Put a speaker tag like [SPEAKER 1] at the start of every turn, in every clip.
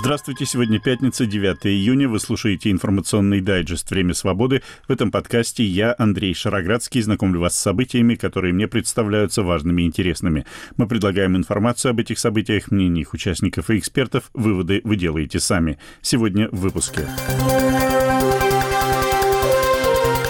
[SPEAKER 1] Здравствуйте, сегодня пятница, 9 июня. Вы слушаете информационный дайджест «Время свободы». В этом подкасте я, Андрей Шароградский, знакомлю вас с событиями, которые мне представляются важными и интересными. Мы предлагаем информацию об этих событиях, мнения их участников и экспертов. Выводы вы делаете сами. Сегодня в выпуске.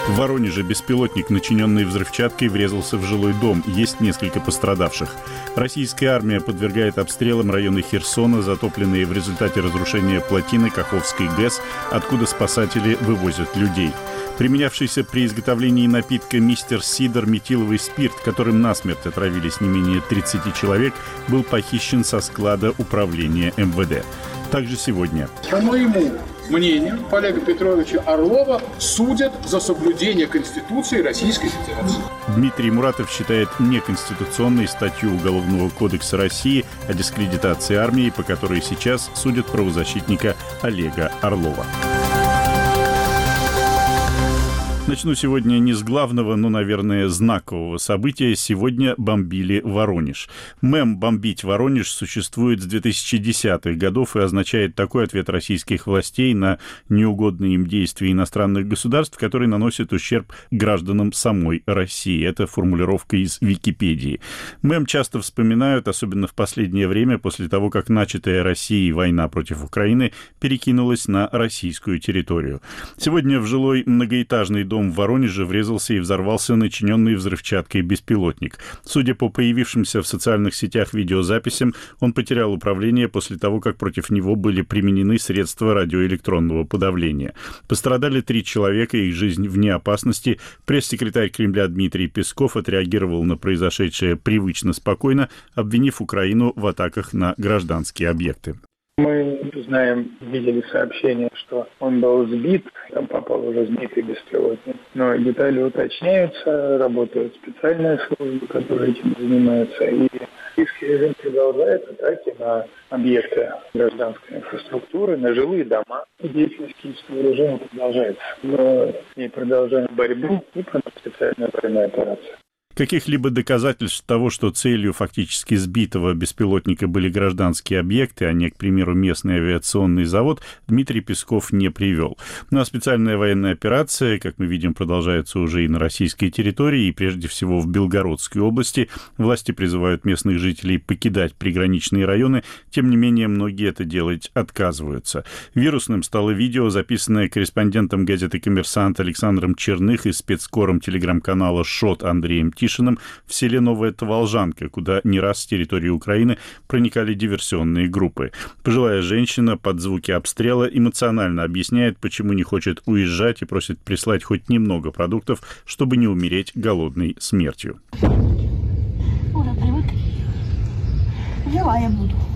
[SPEAKER 1] В Воронеже беспилотник, начиненный взрывчаткой, врезался в жилой дом. Есть несколько пострадавших. Российская армия подвергает обстрелам районы Херсона, затопленные в результате разрушения плотины Каховской ГЭС, откуда спасатели вывозят людей. Применявшийся при изготовлении напитка «Мистер Сидор» метиловый спирт, которым насмерть отравились не менее 30 человек, был похищен со склада управления МВД. Также сегодня.
[SPEAKER 2] По моему мнению, Олега Петровича Орлова судят за соблюдение Конституции Российской Федерации.
[SPEAKER 1] Дмитрий Муратов считает неконституционной статью Уголовного кодекса России о дискредитации армии, по которой сейчас судят правозащитника Олега Орлова. Начну сегодня не с главного, но, наверное, знакового события. Сегодня бомбили Воронеж. Мем «бомбить Воронеж» существует с 2010-х годов и означает такой ответ российских властей на неугодные им действия иностранных государств, которые наносят ущерб гражданам самой России. Это формулировка из Википедии. Мем часто вспоминают, особенно в последнее время, после того, как начатая Россией война против Украины перекинулась на российскую территорию. Сегодня в жилой многоэтажный дом дом в Воронеже врезался и взорвался начиненный взрывчаткой беспилотник. Судя по появившимся в социальных сетях видеозаписям, он потерял управление после того, как против него были применены средства радиоэлектронного подавления. Пострадали три человека, их жизнь вне опасности. Пресс-секретарь Кремля Дмитрий Песков отреагировал на произошедшее привычно спокойно, обвинив Украину в атаках на гражданские объекты.
[SPEAKER 3] Мы знаем, видели сообщение, что он был сбит, там попал уже сбитый беспилотник. Но детали уточняются, работают специальные службы, которые этим занимаются. И российский режим продолжает атаки на объекты гражданской инфраструктуры, на жилые дома. Деятельность киевского режима продолжается. Но и продолжаем борьбу и специальная военная операция.
[SPEAKER 1] Каких-либо доказательств того, что целью фактически сбитого беспилотника были гражданские объекты, а не, к примеру, местный авиационный завод, Дмитрий Песков не привел. Ну а специальная военная операция, как мы видим, продолжается уже и на российской территории, и прежде всего в Белгородской области. Власти призывают местных жителей покидать приграничные районы, тем не менее многие это делать отказываются. Вирусным стало видео, записанное корреспондентом газеты «Коммерсант» Александром Черных и спецкором телеграм-канала «Шот» Андреем Тишиным Тишиным в селе Новая Таволжанка, куда не раз с территории Украины проникали диверсионные группы. Пожилая женщина под звуки обстрела эмоционально объясняет, почему не хочет уезжать и просит прислать хоть немного продуктов, чтобы не умереть голодной смертью.
[SPEAKER 4] Уже привык. Жила я буду.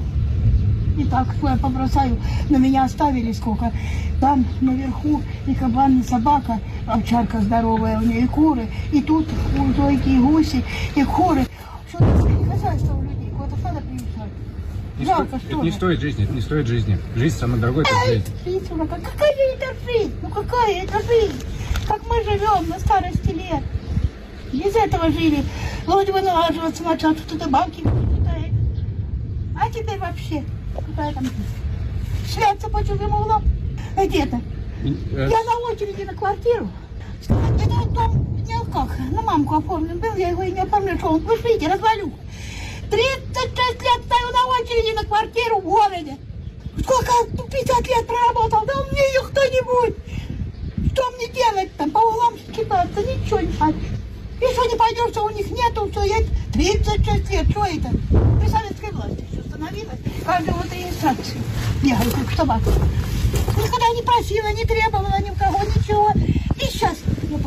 [SPEAKER 4] И так я побросаю. На меня оставили сколько. Там наверху и кабан, и собака, овчарка здоровая у нее, и куры. И тут у Зойки и гуси, и куры. Что не хозяйство у людей, кого-то надо приучать.
[SPEAKER 5] Не, Жалко, сто... это не стоит жизни, это не стоит жизни. Жизнь самая дорогая, это жизнь.
[SPEAKER 4] Пицуна, какая это жизнь? Ну какая это жизнь? Как мы живем на старости лет. Без этого жили. Вроде бы налаживаться начал, что-то банки. А теперь вообще. Какая там шляться по чужим углам. Где-то. Э, я на очереди на квартиру. Это дом, не как, на мамку оформлен был, я его и не оформлю, что он, вы видите, развалю. 36 лет стою на очереди на квартиру в городе. Сколько, 50 лет проработал, да мне ее кто-нибудь. Что мне делать там, по углам кидаться, ничего не хочу. И что не пойдешь, что у них нету, все есть 36 лет, что это? При советской власти все становилось. Каждого регистрацию. Бегали, как собака. Никогда не просила, не требовала ни у кого ничего. И сейчас я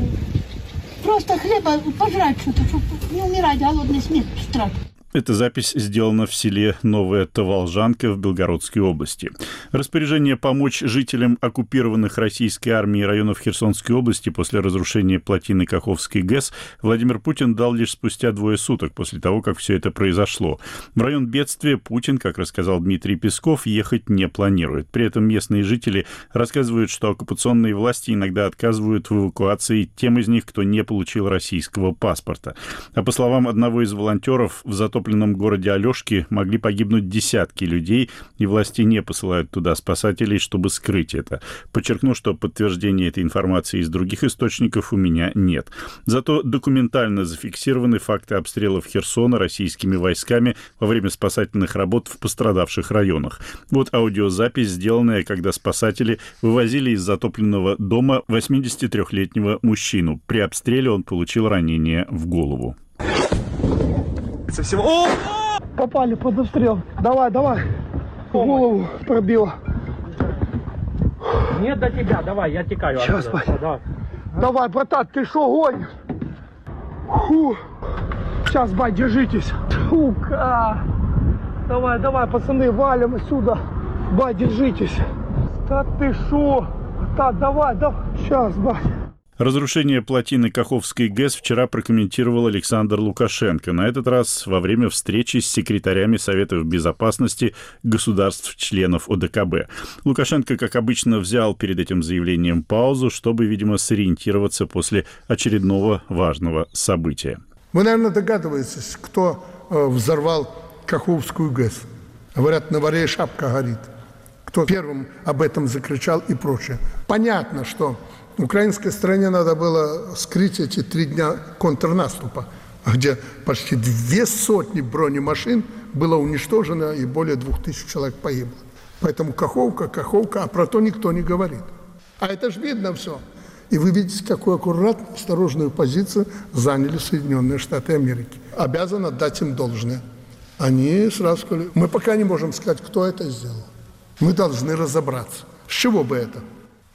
[SPEAKER 4] Просто хлеба пожрать что-то, чтобы не умирать голодной смертью страшно.
[SPEAKER 1] Эта запись сделана в селе Новая Таволжанка в Белгородской области. Распоряжение помочь жителям оккупированных российской армией районов Херсонской области после разрушения плотины Каховской ГЭС Владимир Путин дал лишь спустя двое суток после того, как все это произошло. В район бедствия Путин, как рассказал Дмитрий Песков, ехать не планирует. При этом местные жители рассказывают, что оккупационные власти иногда отказывают в эвакуации тем из них, кто не получил российского паспорта. А по словам одного из волонтеров, в затоп затопленном городе Алешки могли погибнуть десятки людей, и власти не посылают туда спасателей, чтобы скрыть это. Подчеркну, что подтверждения этой информации из других источников у меня нет. Зато документально зафиксированы факты обстрелов Херсона российскими войсками во время спасательных работ в пострадавших районах. Вот аудиозапись, сделанная, когда спасатели вывозили из затопленного дома 83-летнего мужчину. При обстреле он получил ранение в голову.
[SPEAKER 6] Всего... О!
[SPEAKER 7] Попали под обстрел. Давай, давай. Голову пробило.
[SPEAKER 6] Нет до тебя, давай, я текаю.
[SPEAKER 7] Сейчас,
[SPEAKER 6] отсюда. Давай.
[SPEAKER 7] Давай, братан, ты шо гонишь? Фу. Сейчас, бать, держитесь. Сука. Давай, давай, пацаны, валим отсюда. Бать, держитесь. Да ты шо? Так, давай, давай. Сейчас, бать.
[SPEAKER 1] Разрушение плотины Каховской ГЭС вчера прокомментировал Александр Лукашенко. На этот раз во время встречи с секретарями Советов Безопасности государств-членов ОДКБ. Лукашенко, как обычно, взял перед этим заявлением паузу, чтобы, видимо, сориентироваться после очередного важного события.
[SPEAKER 8] Вы, наверное, догадываетесь, кто э, взорвал Каховскую ГЭС. Говорят, на варе шапка горит. Кто первым об этом закричал и прочее. Понятно, что украинской стороне надо было скрыть эти три дня контрнаступа, где почти две сотни бронемашин было уничтожено и более двух тысяч человек погибло. Поэтому Каховка, Каховка, а про то никто не говорит. А это же видно все. И вы видите, какую аккуратную, осторожную позицию заняли Соединенные Штаты Америки. Обязан отдать им должное. Они сразу сказали, мы пока не можем сказать, кто это сделал. Мы должны разобраться. С чего бы это?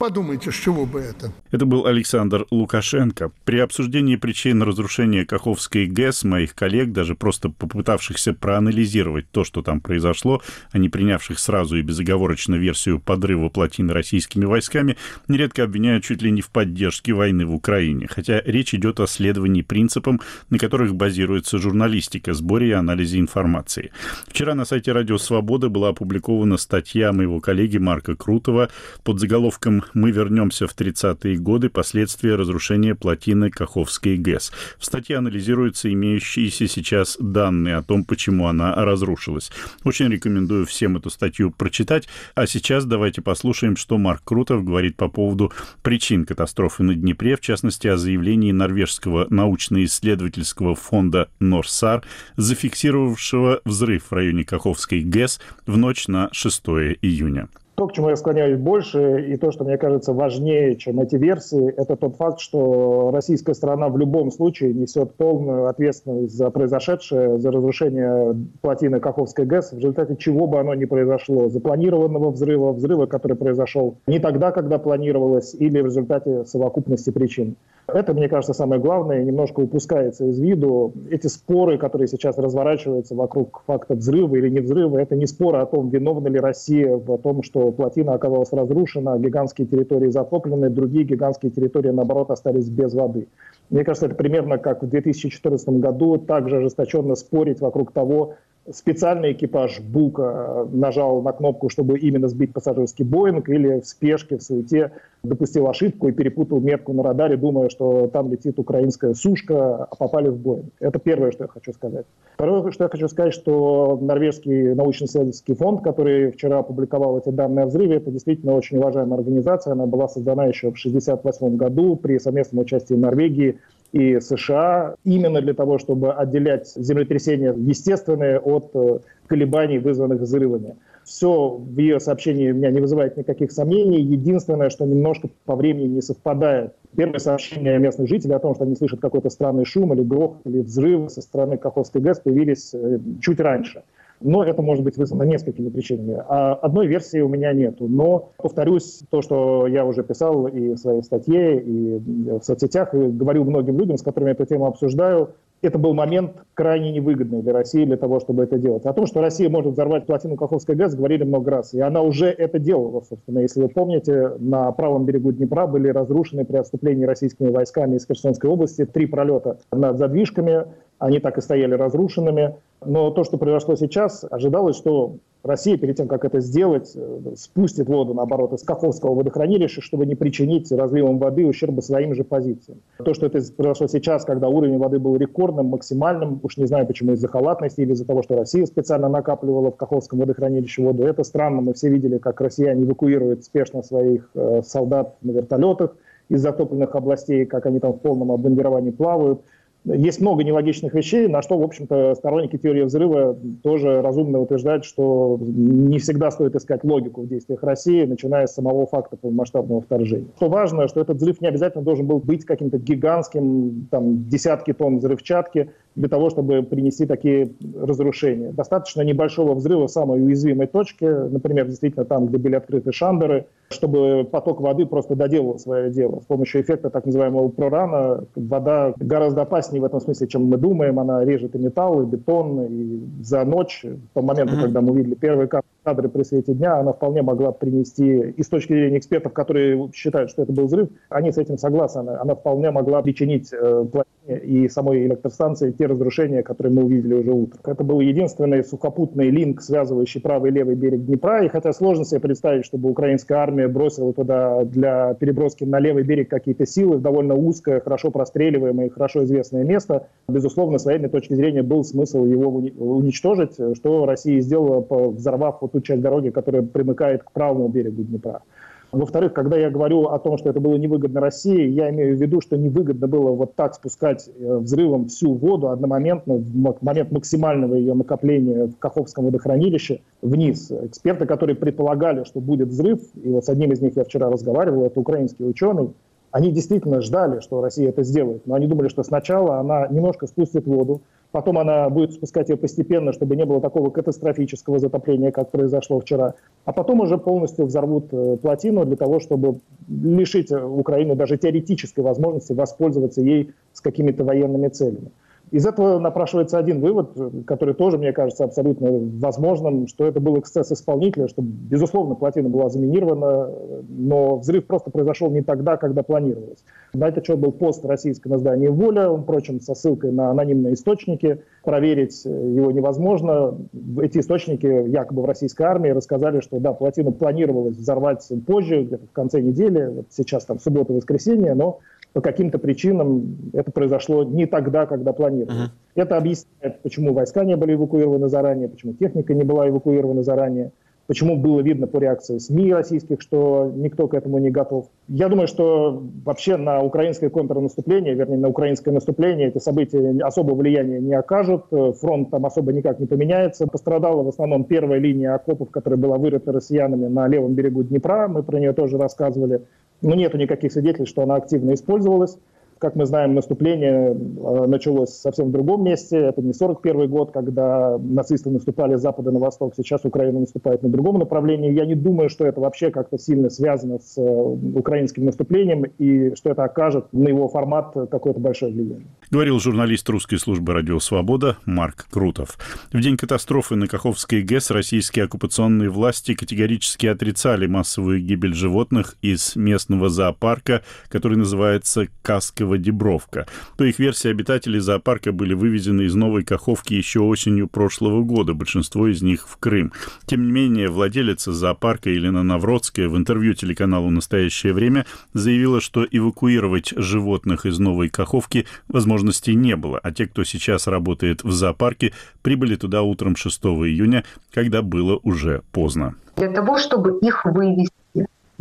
[SPEAKER 8] Подумайте, с чего бы это?
[SPEAKER 1] Это был Александр Лукашенко. При обсуждении причин разрушения Каховской ГЭС моих коллег, даже просто попытавшихся проанализировать то, что там произошло, а не принявших сразу и безоговорочно версию подрыва плотины российскими войсками, нередко обвиняют чуть ли не в поддержке войны в Украине. Хотя речь идет о следовании принципам, на которых базируется журналистика, сборе и анализе информации. Вчера на сайте Радио Свобода была опубликована статья моего коллеги Марка Крутова под заголовком мы вернемся в 30-е годы последствия разрушения плотины Каховской ГЭС. В статье анализируются имеющиеся сейчас данные о том, почему она разрушилась. Очень рекомендую всем эту статью прочитать. А сейчас давайте послушаем, что Марк Крутов говорит по поводу причин катастрофы на Днепре, в частности, о заявлении норвежского научно-исследовательского фонда Норсар, зафиксировавшего взрыв в районе Каховской ГЭС в ночь на 6 июня.
[SPEAKER 9] То, к чему я склоняюсь больше, и то, что мне кажется важнее, чем эти версии, это тот факт, что российская сторона в любом случае несет полную ответственность за произошедшее, за разрушение плотины Каховской ГЭС, в результате чего бы оно ни произошло, запланированного взрыва, взрыва, который произошел не тогда, когда планировалось, или в результате совокупности причин. Это, мне кажется, самое главное, немножко упускается из виду. Эти споры, которые сейчас разворачиваются вокруг факта взрыва или не взрыва, это не споры о том, виновна ли Россия в том, что плотина оказалась разрушена, гигантские территории затоплены, другие гигантские территории, наоборот, остались без воды. Мне кажется, это примерно как в 2014 году, также ожесточенно спорить вокруг того, специальный экипаж Бука нажал на кнопку, чтобы именно сбить пассажирский Боинг, или в спешке, в суете допустил ошибку и перепутал метку на радаре, думая, что там летит украинская сушка, а попали в Боинг. Это первое, что я хочу сказать. Второе, что я хочу сказать, что норвежский научно-исследовательский фонд, который вчера опубликовал эти данные о взрыве, это действительно очень уважаемая организация. Она была создана еще в 1968 году при совместном участии Норвегии и США именно для того, чтобы отделять землетрясения естественные от э, колебаний, вызванных взрывами. Все в ее сообщении у меня не вызывает никаких сомнений. Единственное, что немножко по времени не совпадает. Первое сообщение местных жителей о том, что они слышат какой-то странный шум или грохот, или взрыв со стороны Каховской ГЭС, появились э, чуть раньше. Но это может быть вызвано несколькими причинами. А одной версии у меня нету. Но, повторюсь, то, что я уже писал и в своей статье, и в соцсетях, и говорю многим людям, с которыми эту тему обсуждаю, это был момент крайне невыгодный для России для того, чтобы это делать. О том, что Россия может взорвать плотину Каховской ГЭС, говорили много раз. И она уже это делала, собственно. Если вы помните, на правом берегу Днепра были разрушены при отступлении российскими войсками из Херсонской области три пролета над задвижками. Они так и стояли разрушенными. Но то, что произошло сейчас, ожидалось, что Россия перед тем, как это сделать, э, спустит воду, наоборот, из Каховского водохранилища, чтобы не причинить разливом воды ущерба своим же позициям. То, что это произошло сейчас, когда уровень воды был рекордным, максимальным, уж не знаю, почему из-за халатности или из-за того, что Россия специально накапливала в Каховском водохранилище воду, это странно. Мы все видели, как россияне эвакуируют спешно своих э, солдат на вертолетах из затопленных областей, как они там в полном обмундировании плавают. Есть много нелогичных вещей, на что, в общем-то, сторонники теории взрыва тоже разумно утверждают, что не всегда стоит искать логику в действиях России, начиная с самого факта полномасштабного вторжения. Что важно, что этот взрыв не обязательно должен был быть каким-то гигантским, там, десятки тонн взрывчатки для того, чтобы принести такие разрушения. Достаточно небольшого взрыва в самой уязвимой точке, например, действительно там, где были открыты шандеры, чтобы поток воды просто доделал свое дело. С помощью эффекта так называемого прорана вода гораздо опаснее в этом смысле, чем мы думаем. Она режет и металл, и бетон, и за ночь, в том момент, mm-hmm. когда мы увидели первые кадры при свете дня, она вполне могла принести, и с точки зрения экспертов, которые считают, что это был взрыв, они с этим согласны, она вполне могла причинить э, и самой электростанции те разрушения, которые мы увидели уже утром. Это был единственный сухопутный линк, связывающий правый и левый берег Днепра, и хотя сложно себе представить, чтобы украинская армия бросила туда для переброски на левый берег какие-то силы, довольно узкое, хорошо простреливаемое хорошо известное место, безусловно, с военной точки зрения был смысл его уничтожить, что Россия сделала, взорвав вот ту часть дороги, которая примыкает к правому берегу Днепра. Во-вторых, когда я говорю о том, что это было невыгодно России, я имею в виду, что невыгодно было вот так спускать э, взрывом всю воду одномоментно, в момент максимального ее накопления в Каховском водохранилище вниз. Эксперты, которые предполагали, что будет взрыв, и вот с одним из них я вчера разговаривал, это украинский ученый, они действительно ждали, что Россия это сделает, но они думали, что сначала она немножко спустит воду, потом она будет спускать ее постепенно, чтобы не было такого катастрофического затопления, как произошло вчера, а потом уже полностью взорвут э, плотину для того, чтобы лишить Украину даже теоретической возможности воспользоваться ей с какими-то военными целями. Из этого напрашивается один вывод, который тоже, мне кажется, абсолютно возможным, что это был эксцесс исполнителя, что, безусловно, плотина была заминирована, но взрыв просто произошел не тогда, когда планировалось. На это что был пост российской на здании «Воля», впрочем, со ссылкой на анонимные источники. Проверить его невозможно. Эти источники якобы в российской армии рассказали, что да, плотину планировалось взорвать позже, где-то в конце недели, вот сейчас там суббота-воскресенье, но по каким-то причинам это произошло не тогда, когда планировалось. Uh-huh. Это объясняет, почему войска не были эвакуированы заранее, почему техника не была эвакуирована заранее, почему было видно по реакции СМИ российских, что никто к этому не готов. Я думаю, что вообще на украинское контрнаступление, вернее, на украинское наступление эти события особого влияния не окажут, фронт там особо никак не поменяется. Пострадала в основном первая линия окопов, которая была вырыта россиянами на левом берегу Днепра, мы про нее тоже рассказывали но нету никаких свидетельств, что она активно использовалась. Как мы знаем, наступление э, началось совсем в другом месте. Это не 41 год, когда нацисты наступали с запада на восток. Сейчас Украина наступает на другом направлении. Я не думаю, что это вообще как-то сильно связано с э, украинским наступлением и что это окажет на его формат какое-то большое влияние.
[SPEAKER 1] Говорил журналист русской службы «Радио Свобода» Марк Крутов. В день катастрофы на Каховской ГЭС российские оккупационные власти категорически отрицали массовую гибель животных из местного зоопарка, который называется «Касковый Дебровка. По их версии, обитатели зоопарка были вывезены из Новой Каховки еще осенью прошлого года, большинство из них в Крым. Тем не менее, владелица зоопарка Елена Навродская в интервью телеканалу «Настоящее время» заявила, что эвакуировать животных из Новой Каховки возможности не было, а те, кто сейчас работает в зоопарке, прибыли туда утром 6 июня, когда было уже поздно.
[SPEAKER 10] Для того, чтобы их вывести,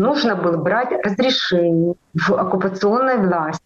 [SPEAKER 10] нужно было брать разрешение в оккупационной власти.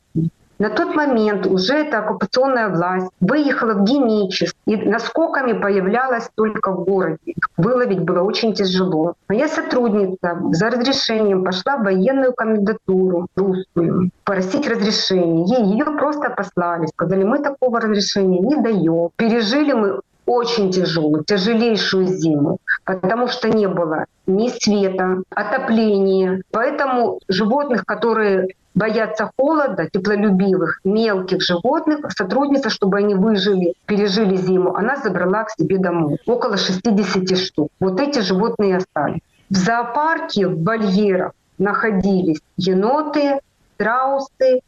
[SPEAKER 10] На тот момент уже эта оккупационная власть выехала в Геническ, и наскоками появлялась только в городе. Выловить было очень тяжело. Моя сотрудница за разрешением пошла в военную комендатуру русскую просить разрешения. Ей ее просто послали, сказали, мы такого разрешения не даем. Пережили мы очень тяжелую, тяжелейшую зиму, потому что не было ни света, отопления. Поэтому животных, которые боятся холода, теплолюбивых, мелких животных, сотрудница, чтобы они выжили, пережили зиму, она забрала к себе домой. Около 60 штук. Вот эти животные остались. В зоопарке, в вольерах находились еноты, страусы,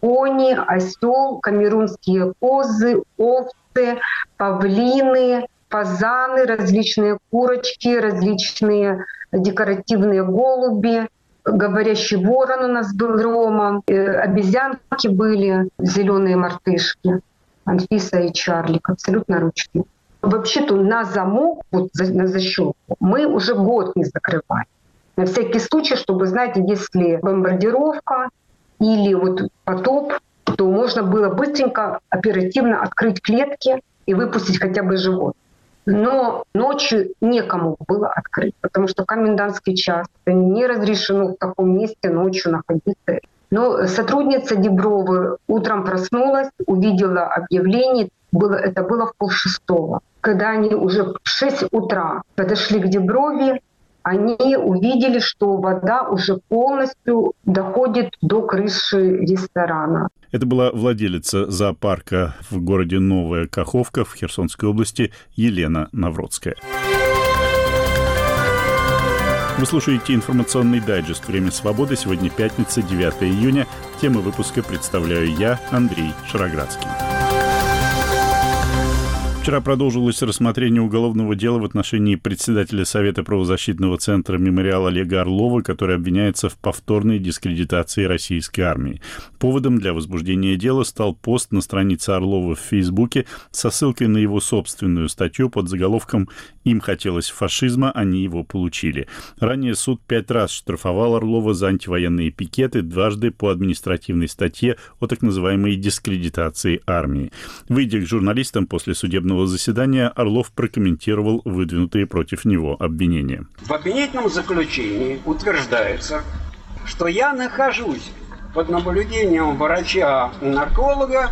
[SPEAKER 10] пони, осел, камерунские козы, овцы, павлины, фазаны, различные курочки, различные декоративные голуби, говорящий ворон у нас был Рома, э, обезьянки были, зеленые мартышки, Анфиса и Чарлик, абсолютно ручные. Вообще-то на замок, вот на защелку, мы уже год не закрываем. На всякий случай, чтобы, знаете, если бомбардировка или вот потоп, то можно было быстренько, оперативно открыть клетки и выпустить хотя бы живот. Но ночью некому было открыть, потому что комендантский час не разрешено в таком месте ночью находиться. Но сотрудница Дебровы утром проснулась, увидела объявление, было, это было в полшестого. Когда они уже в 6 утра подошли к Деброве, они увидели, что вода уже полностью доходит до крыши ресторана.
[SPEAKER 1] Это была владелица зоопарка в городе Новая Каховка в Херсонской области Елена Навродская. Вы слушаете информационный дайджест «Время свободы». Сегодня пятница, 9 июня. Тему выпуска представляю я, Андрей Шароградский. Вчера продолжилось рассмотрение уголовного дела в отношении председателя Совета правозащитного центра «Мемориал» Олега Орлова, который обвиняется в повторной дискредитации российской армии. Поводом для возбуждения дела стал пост на странице Орлова в Фейсбуке со ссылкой на его собственную статью под заголовком «Им хотелось фашизма, они его получили». Ранее суд пять раз штрафовал Орлова за антивоенные пикеты, дважды по административной статье о так называемой дискредитации армии. Выйдя к журналистам после судебного судебного заседания Орлов прокомментировал выдвинутые против него обвинения.
[SPEAKER 11] В обвинительном заключении утверждается, что я нахожусь под наблюдением врача-нарколога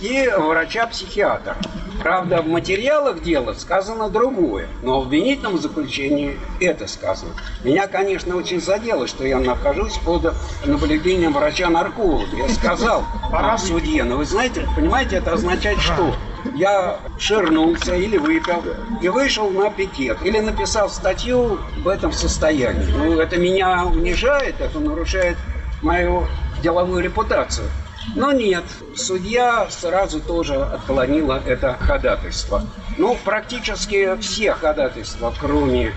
[SPEAKER 11] и врача-психиатра. Правда, в материалах дела сказано другое, но в обвинительном заключении это сказано. Меня, конечно, очень задело, что я нахожусь под наблюдением врача-нарколога. Я сказал о судье, но вы знаете, понимаете, это означает что? Я ширнулся или выпил и вышел на пикет. Или написал статью в этом состоянии. Ну, это меня унижает, это нарушает мою деловую репутацию. Но нет, судья сразу тоже отклонила это ходатайство. Ну, практически все ходатайства, кроме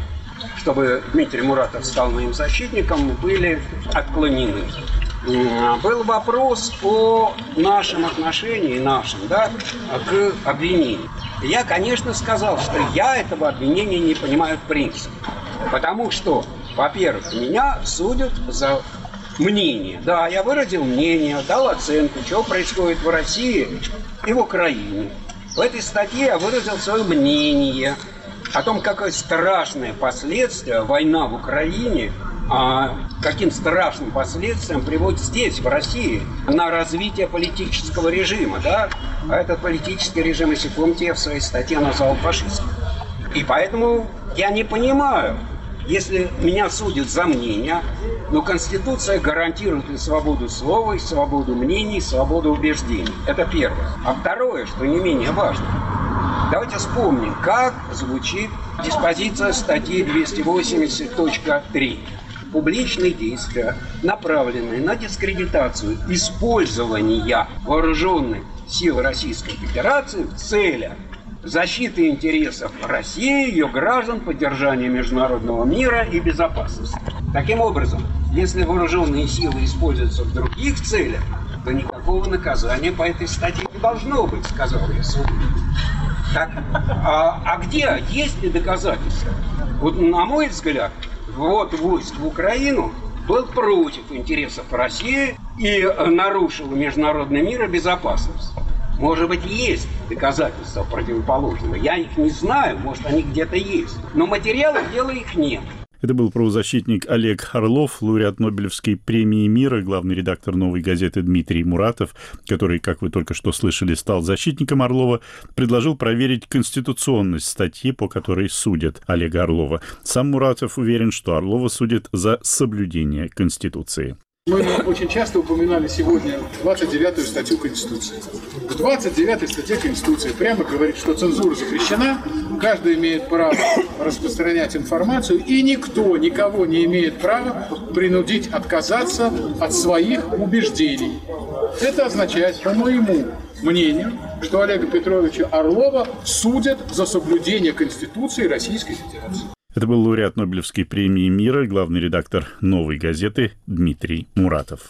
[SPEAKER 11] чтобы Дмитрий Муратов стал моим защитником, были отклонены. Был вопрос о нашем отношении, нашем, да, к обвинению. Я, конечно, сказал, что я этого обвинения не понимаю в принципе. Потому что, во-первых, меня судят за мнение. Да, я выразил мнение, дал оценку, что происходит в России и в Украине. В этой статье я выразил свое мнение о том, какое страшное последствие война в Украине, а каким страшным последствиям приводит здесь, в России, на развитие политического режима. Да? А этот политический режим, если помните, я в своей статье назвал фашистским. И поэтому я не понимаю, если меня судят за мнение, но Конституция гарантирует и свободу слова, и свободу мнений, и свободу убеждений. Это первое. А второе, что не менее важно, давайте вспомним, как звучит диспозиция статьи 280.3 публичные действия, направленные на дискредитацию использования вооруженных сил Российской Федерации в целях защиты интересов России, ее граждан, поддержания международного мира и безопасности. Таким образом, если вооруженные силы используются в других целях, то никакого наказания по этой статье не должно быть, сказал я суду. Так, а, а где есть ли доказательства? Вот на мой взгляд, вот войск в Украину был против интересов России и нарушил международный мир и безопасность. Может быть, есть доказательства противоположного. Я их не знаю, может, они где-то есть. Но материалов дела их нет.
[SPEAKER 1] Это был правозащитник Олег Орлов, лауреат Нобелевской премии мира, главный редактор «Новой газеты» Дмитрий Муратов, который, как вы только что слышали, стал защитником Орлова, предложил проверить конституционность статьи, по которой судят Олега Орлова. Сам Муратов уверен, что Орлова судят за соблюдение Конституции.
[SPEAKER 2] Мы очень часто упоминали сегодня 29-ю статью Конституции. В 29-й статье Конституции прямо говорит, что цензура запрещена, каждый имеет право распространять информацию, и никто никого не имеет права принудить отказаться от своих убеждений. Это означает, по моему мнению, что Олега Петровича Орлова судят за соблюдение Конституции Российской Федерации.
[SPEAKER 1] Это был лауреат Нобелевской премии мира, главный редактор «Новой газеты» Дмитрий Муратов.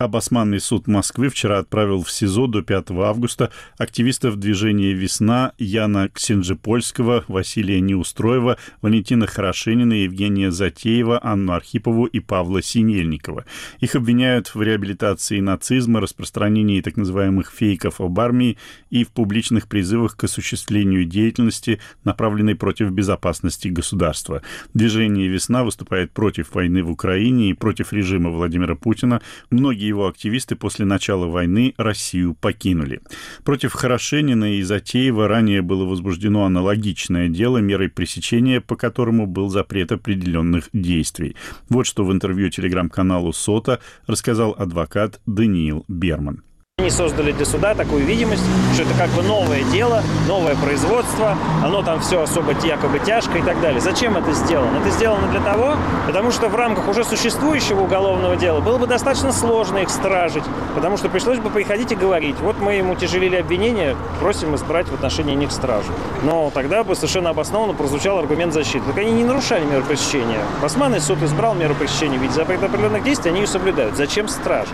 [SPEAKER 1] Обосманный суд Москвы вчера отправил в СИЗО до 5 августа активистов движения «Весна» Яна Ксенжепольского, Василия Неустроева, Валентина Хорошенина, Евгения Затеева, Анну Архипову и Павла Синельникова. Их обвиняют в реабилитации нацизма, распространении так называемых фейков об армии и в публичных призывах к осуществлению деятельности, направленной против безопасности государства. Движение «Весна» выступает против войны в Украине и против режима Владимира Путина. Многие его активисты после начала войны Россию покинули. Против Хорошенина и Затеева ранее было возбуждено аналогичное дело, мерой пресечения по которому был запрет определенных действий. Вот что в интервью телеграм-каналу «Сота» рассказал адвокат Даниил Берман.
[SPEAKER 6] Они создали для суда такую видимость, что это как бы новое дело, новое производство, оно там все особо якобы тяжко и так далее. Зачем это сделано? Это сделано для того, потому что в рамках уже существующего уголовного дела было бы достаточно сложно их стражить, потому что пришлось бы приходить и говорить, вот мы ему тяжелили обвинения, просим избрать в отношении них стражу. Но тогда бы совершенно обоснованно прозвучал аргумент защиты. Так они не нарушали меру пресечения. Басманный суд избрал меру пресечения, ведь запрет определенных действий они ее соблюдают. Зачем стражить?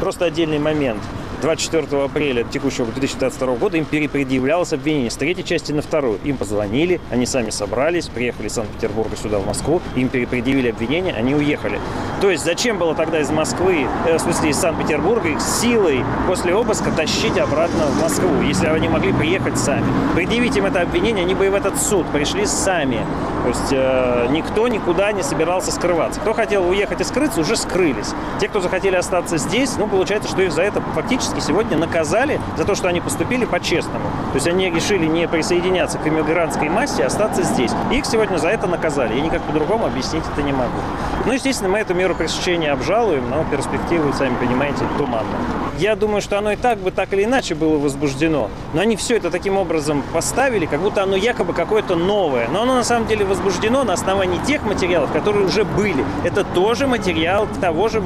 [SPEAKER 6] Просто отдельный момент. 24 апреля текущего 2022 года им перепредъявлялось обвинение с третьей части на вторую. Им позвонили, они сами собрались, приехали из Санкт-Петербурга сюда, в Москву, им перепредъявили обвинение, они уехали. То есть зачем было тогда из Москвы, э, в смысле из Санкт-Петербурга, их силой после обыска тащить обратно в Москву, если они могли приехать сами? Предъявить им это обвинение, они бы и в этот суд пришли сами. То есть э, никто никуда не собирался скрываться. Кто хотел уехать и скрыться, уже скрылись. Те, кто захотели остаться здесь, ну, получается, что их за это фактически сегодня наказали за то, что они поступили по-честному. То есть они решили не присоединяться к иммигрантской массе, а остаться здесь. Их сегодня за это наказали. Я никак по-другому объяснить это не могу. Ну, естественно, мы эту меру пресечения обжалуем, но перспективы, сами понимаете, туманные. Я думаю, что оно и так бы так или иначе было возбуждено. Но они все это таким образом поставили, как будто оно якобы какое-то новое. Но оно на самом деле возбуждено на основании тех материалов, которые уже были. Это тоже материал того же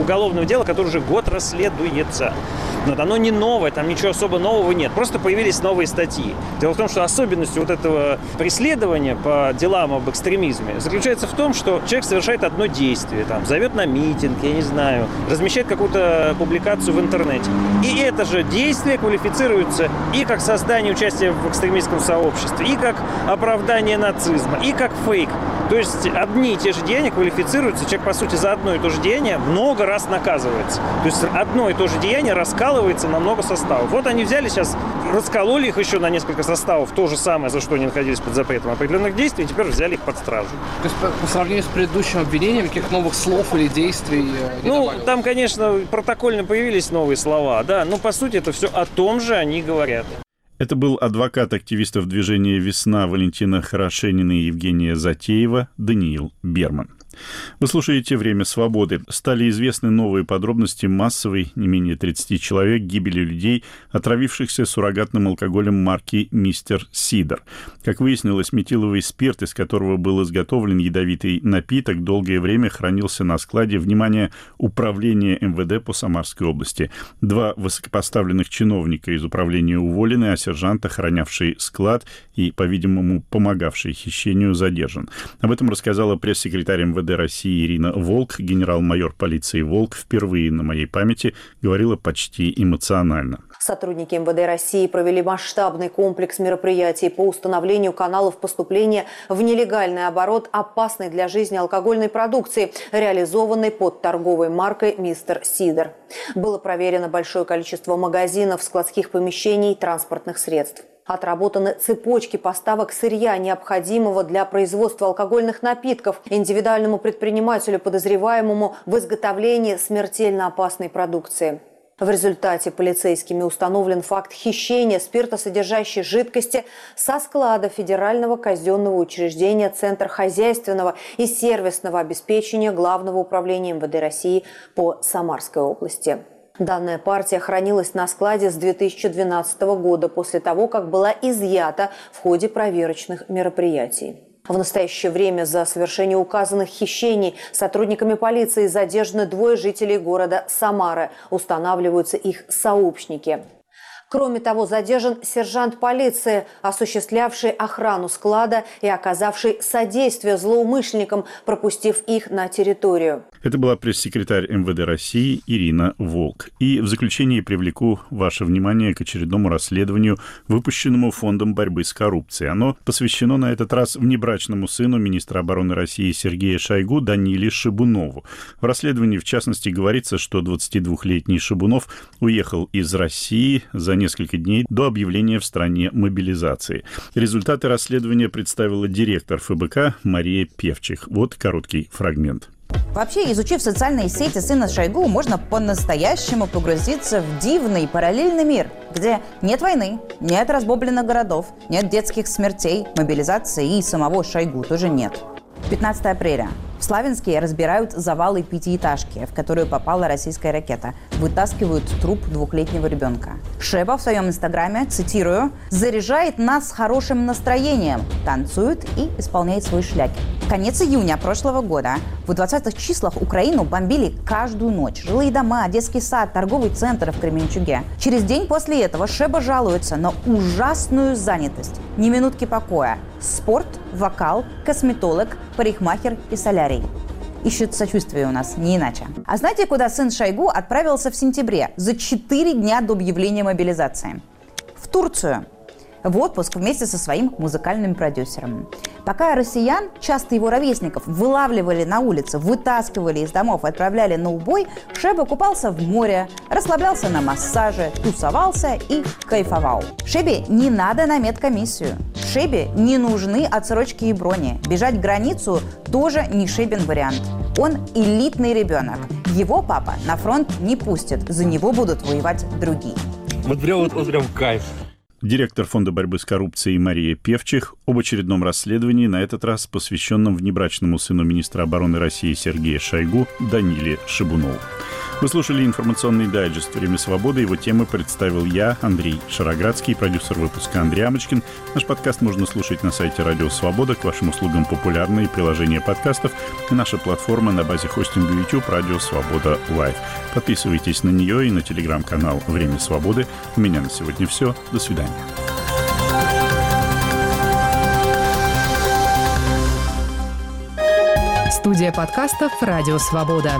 [SPEAKER 6] уголовного дела, который уже год расследуется. Но оно не новое, там ничего особо нового нет. Просто появились новые статьи. Дело в том, что особенностью вот этого преследования по делам об экстремизме заключается в том, что человек совершает одно действие, там, зовет на митинг, я не знаю, размещает какую-то публикацию в интернете. И это же действие квалифицируется и как создание участия в экстремистском сообществе, и как оправдание нацизма, и как фейк. То есть одни и те же деяния квалифицируются, человек, по сути, за одно и то же деяние много раз наказывается. То есть одно и то же деяние раскалывается на много составов. Вот они взяли сейчас, раскололи их еще на несколько составов, то же самое, за что они находились под запретом определенных действий, и теперь взяли их под стражу.
[SPEAKER 12] То есть по, по сравнению с предыдущим обвинением, каких новых слов или действий э,
[SPEAKER 6] Ну, там, конечно, протокольно появились новые слова, да, но по сути это все о том же они говорят.
[SPEAKER 1] Это был адвокат активистов движения «Весна» Валентина Хорошенина и Евгения Затеева Даниил Берман. Вы слушаете «Время свободы». Стали известны новые подробности массовой, не менее 30 человек, гибели людей, отравившихся суррогатным алкоголем марки «Мистер Сидор». Как выяснилось, метиловый спирт, из которого был изготовлен ядовитый напиток, долгое время хранился на складе, внимания управления МВД по Самарской области. Два высокопоставленных чиновника из управления уволены, а сержант, охранявший склад и, по-видимому, помогавший хищению, задержан. Об этом рассказала пресс-секретарь МВД МВД России Ирина Волк, генерал-майор полиции Волк, впервые на моей памяти говорила почти эмоционально.
[SPEAKER 13] Сотрудники МВД России провели масштабный комплекс мероприятий по установлению каналов поступления в нелегальный оборот опасной для жизни алкогольной продукции, реализованной под торговой маркой «Мистер Сидор». Было проверено большое количество магазинов, складских помещений транспортных средств. Отработаны цепочки поставок сырья, необходимого для производства алкогольных напитков, индивидуальному предпринимателю, подозреваемому в изготовлении смертельно опасной продукции. В результате полицейскими установлен факт хищения спиртосодержащей жидкости со склада Федерального казенного учреждения Центр хозяйственного и сервисного обеспечения Главного управления МВД России по Самарской области. Данная партия хранилась на складе с 2012 года после того, как была изъята в ходе проверочных мероприятий. В настоящее время за совершение указанных хищений сотрудниками полиции задержаны двое жителей города Самары. Устанавливаются их сообщники. Кроме того, задержан сержант полиции, осуществлявший охрану склада и оказавший содействие злоумышленникам, пропустив их на территорию.
[SPEAKER 1] Это была пресс-секретарь МВД России Ирина Волк. И в заключение привлеку ваше внимание к очередному расследованию, выпущенному Фондом борьбы с коррупцией. Оно посвящено на этот раз внебрачному сыну министра обороны России Сергея Шойгу Даниле Шибунову. В расследовании, в частности, говорится, что 22-летний Шибунов уехал из России за несколько дней до объявления в стране мобилизации. Результаты расследования представила директор ФБК Мария Певчих. Вот короткий фрагмент.
[SPEAKER 14] Вообще, изучив социальные сети сына Шойгу, можно по-настоящему погрузиться в дивный параллельный мир, где нет войны, нет разбомбленных городов, нет детских смертей, мобилизации и самого Шойгу тоже нет. 15 апреля. В Славянске разбирают завалы пятиэтажки, в которую попала российская ракета. Вытаскивают труп двухлетнего ребенка. Шеба в своем инстаграме, цитирую, «заряжает нас хорошим настроением, танцует и исполняет свой шляки». Конец июня прошлого года. В 20-х числах Украину бомбили каждую ночь. Жилые дома, детский сад, торговый центр в Кременчуге. Через день после этого Шеба жалуется на ужасную занятость. Ни минутки покоя. Спорт, вокал, косметолог, парикмахер и солярий ищут сочувствие у нас, не иначе. А знаете, куда сын Шойгу отправился в сентябре, за 4 дня до объявления мобилизации? В Турцию в отпуск вместе со своим музыкальным продюсером. Пока россиян, часто его ровесников, вылавливали на улице, вытаскивали из домов, отправляли на убой, Шеба купался в море, расслаблялся на массаже, тусовался и кайфовал. Шебе не надо на медкомиссию. Шебе не нужны отсрочки и брони. Бежать границу тоже не Шебин вариант. Он элитный ребенок. Его папа на фронт не пустит, за него будут воевать другие.
[SPEAKER 1] Вот прям вот, вот прям кайф директор Фонда борьбы с коррупцией Мария Певчих об очередном расследовании, на этот раз посвященном внебрачному сыну министра обороны России Сергея Шойгу Даниле Шибунову. Вы слушали информационный дайджест «Время свободы». Его темы представил я, Андрей Шароградский, продюсер выпуска Андрей Амочкин. Наш подкаст можно слушать на сайте «Радио Свобода». К вашим услугам популярные приложения подкастов и наша платформа на базе хостинга YouTube «Радио Свобода Лайв». Подписывайтесь на нее и на телеграм-канал «Время свободы». У меня на сегодня все. До свидания.
[SPEAKER 15] Студия подкастов «Радио Свобода».